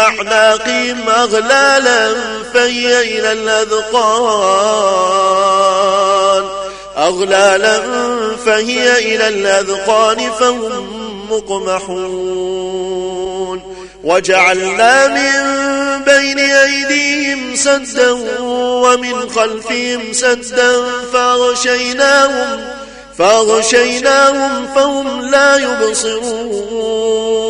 أعناقهم أغلالا فهي إلى الأذقان. أغلالا فهي إلى الأذقان فهم مقمحون. وجعلنا من بين أيديهم سدا ومن خلفهم سدا فاغشيناهم فاغشيناهم فهم لا يبصرون.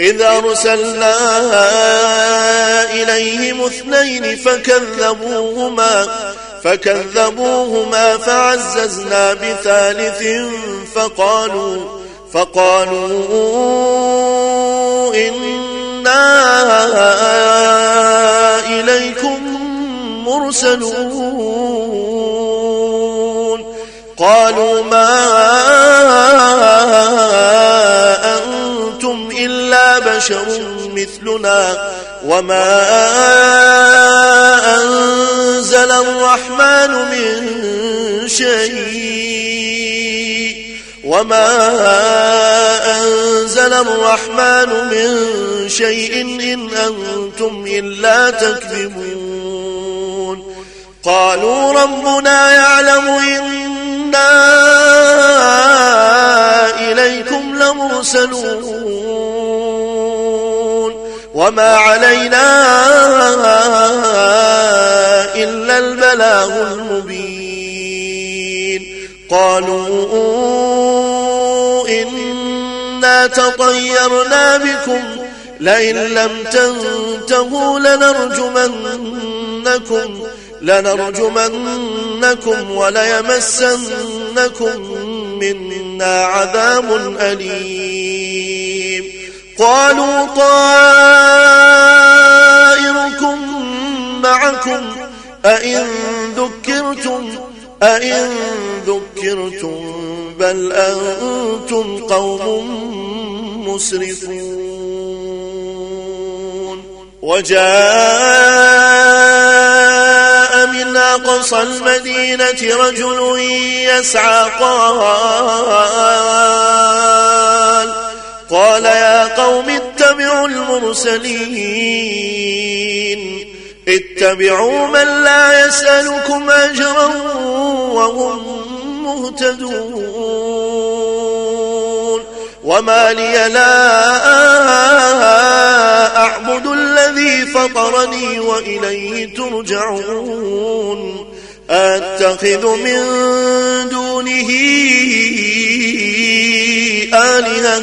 إذ أرسلنا إليهم اثنين فكذبوهما فكذبوهما فعززنا بثالث فقالوا فقالوا إنا إليكم مرسلون. بشر مثلنا وما أنزل الرحمن من شيء وما أنزل الرحمن من شيء إن أنتم إلا تكذبون. قالوا ربنا يعلم إنا إليكم لمرسلون. وما علينا إلا البلاغ المبين قالوا إنا تطيرنا بكم لئن لم تنتهوا لنرجمنكم لنرجمنكم وليمسنكم منا عذاب أليم قالوا طائركم معكم. أئن ذكرتم أئن ذكرتم بل أنتم قوم مسرفون. وجاء من أقصى المدينة رجل يسعى قال قال يا قوم اتبعوا المرسلين. اتبعوا من لا يسألكم أجرا وهم مهتدون. وما لي لا أعبد الذي فطرني وإليه ترجعون. أتخذ من دونه آلهة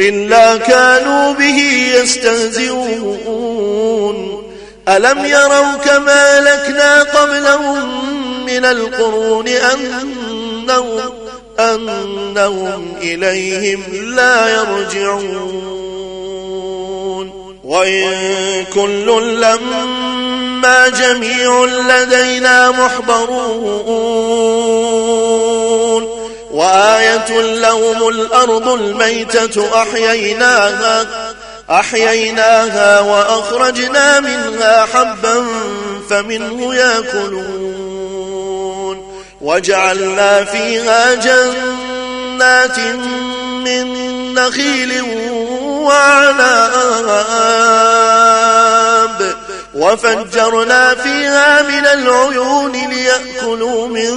إلا كانوا به يستهزئون. ألم يروا كما لكنا قبلهم من القرون أنهم, أنهم إليهم لا يرجعون. وإن كل لما جميع لدينا محضرون. وآية لهم الأرض الميتة أحييناها أحييناها وأخرجنا منها حبا فمنه يأكلون وجعلنا فيها جنات من نخيل وعناب وفجرنا فيها من العيون ليأكلوا من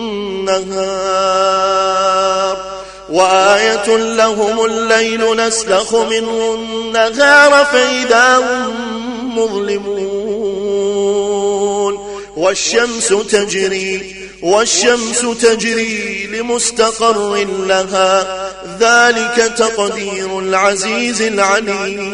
النهار وآية لهم الليل نسلخ منه النهار فإذا هم مظلمون والشمس تجري والشمس تجري لمستقر لها ذلك تقدير العزيز العليم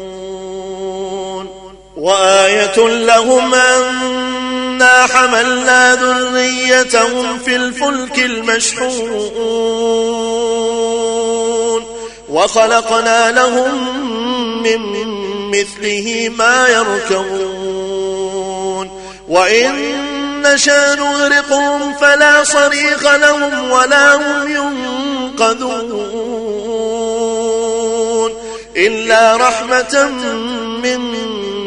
وآية لهم أنا حملنا ذريتهم في الفلك المشحون وخلقنا لهم من مثله ما يركبون وإن نشاء نغرقهم فلا صريخ لهم ولا هم ينقذون إلا رحمة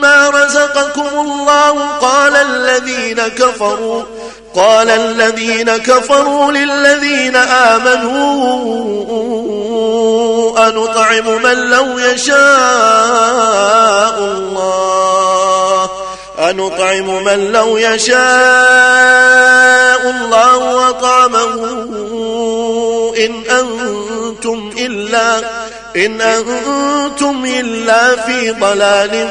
مما رزقكم الله قال الذين كفروا قال الذين كفروا للذين آمنوا أنطعم من لو يشاء الله أنطعم من لو يشاء الله وطعمه إن أنتم إلا إن أنتم إلا في ضلال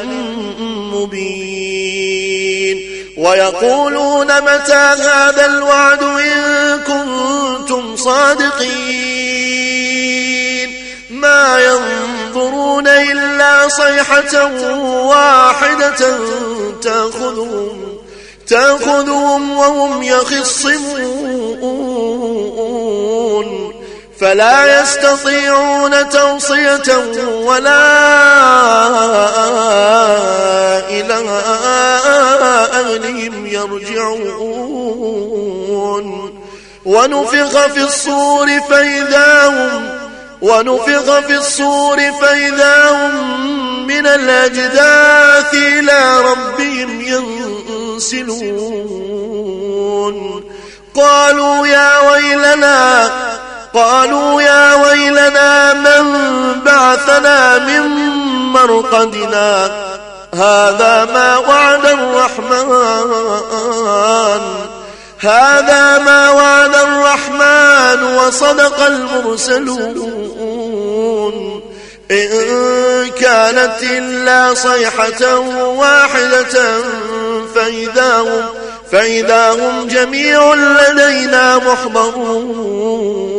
مبين. ويقولون متى هذا الوعد إن كنتم صادقين. ما ينظرون إلا صيحة واحدة تأخذهم تأخذهم وهم يخصمون. فلا يستطيعون توصية ولا إلى أهلهم يرجعون. ونفخ في الصور فإذا هم ونفخ في الصور فإذا هم من الأجداث إلى ربهم ينسلون. قالوا يا ويلنا قالوا يا ويلنا من بعثنا من مرقدنا؟ هذا ما وعد الرحمن. هذا ما وعد الرحمن وصدق المرسلون. إن كانت إلا صيحة واحدة فإذا هم, فإذا هم جميع لدينا محضرون.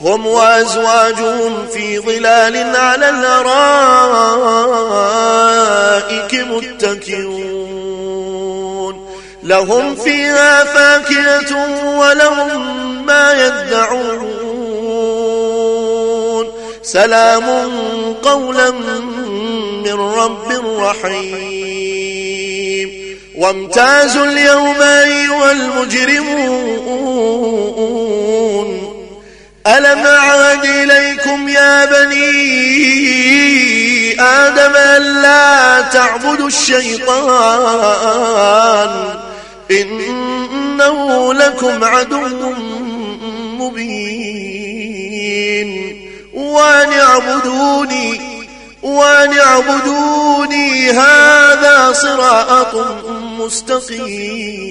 هم وأزواجهم في ظلال على الأرائك متكئون. لهم فيها فاكهة ولهم ما يدعون. سلام قولا من رب رحيم. وامتازوا اليوم أيها المجرمون. ألم أعهد إليكم يا بني آدم ألا تعبدوا الشيطان؟ إنه لكم عدو مبين. وأن اعبدوني وأن اعبدوني هذا صراط مستقيم.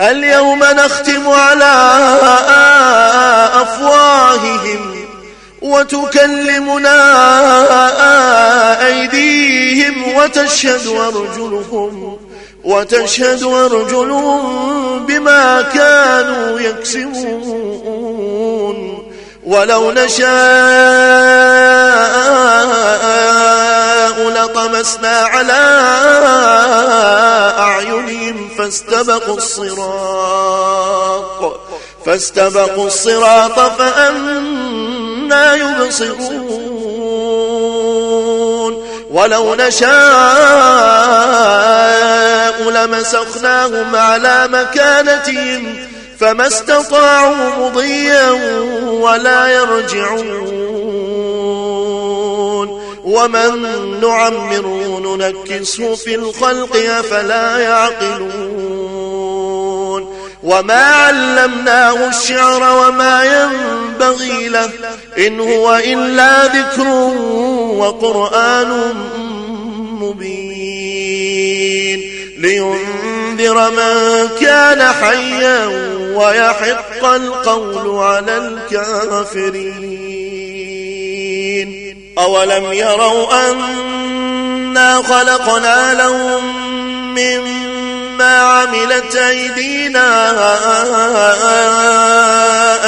اليوم نختم على أفواههم وتكلمنا أيديهم وتشهد أرجلهم وتشهد أرجلهم بما كانوا يكسبون. ولو نشاء لطمسنا على أعينهم فاستبقوا الصراط فاستبقوا الصراط فأنا يبصرون. ولو نشاء لمسخناهم على مكانتهم فما استطاعوا مضيا ولا يرجعون. ومن نعمره ننكسه في الخلق أفلا يعقلون. وما علمناه الشعر وما ينبغي له إن هو إلا ذكر وقرآن مبين. لينذر من كان حيا ويحق القول على الكافرين. أولم يروا أنا خلقنا لهم مما عملت أيدينا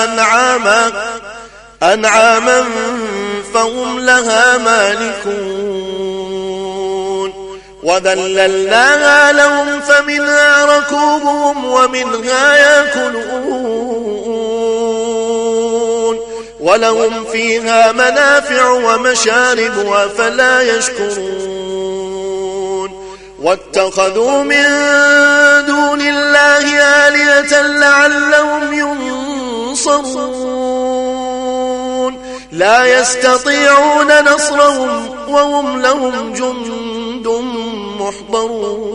أنعاما أنعاما فهم لها مالكون. وذللناها لهم فمنها ركوبهم ومنها يأكلون. ولهم فيها منافع ومشارب وفلا يشكرون. واتخذوا من دون الله آلية لعلهم ينصرون. لا يستطيعون نصرهم وهم لهم جند. محضرون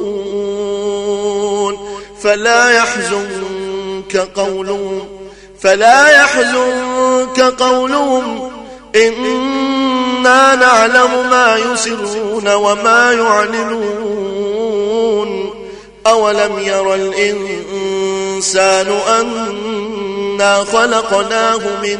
فلا يحزنك قولهم فلا يحزنك قولهم. إنا نعلم ما يسرون وما يعلنون. أولم ير الإنسان أنا خلقناه من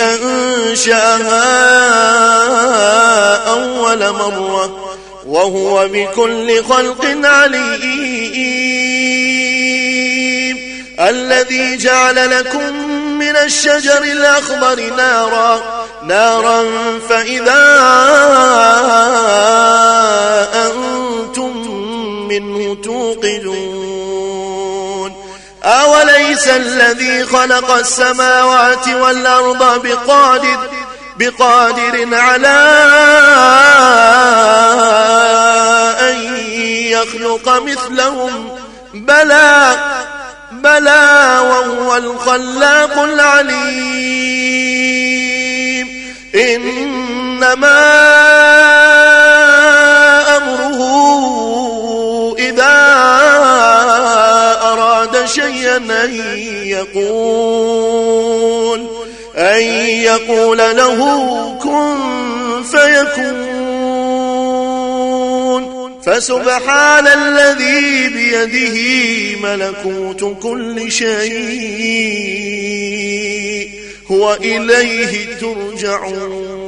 أنشأها أول مرة وهو بكل خلق عليم. الذي جعل لكم من الشجر الأخضر نارا. نارا فإذا أنتم منه توقدون. أوليس الذي خلق السماوات والأرض بقادر بقادر على أن يخلق مثلهم. بلى بلى وهو الخلاق العليم. إنما شيئا أن يقول أن يقول له كن فيكون. فسبحان الذي بيده ملكوت كل شيء هو إليه ترجعون.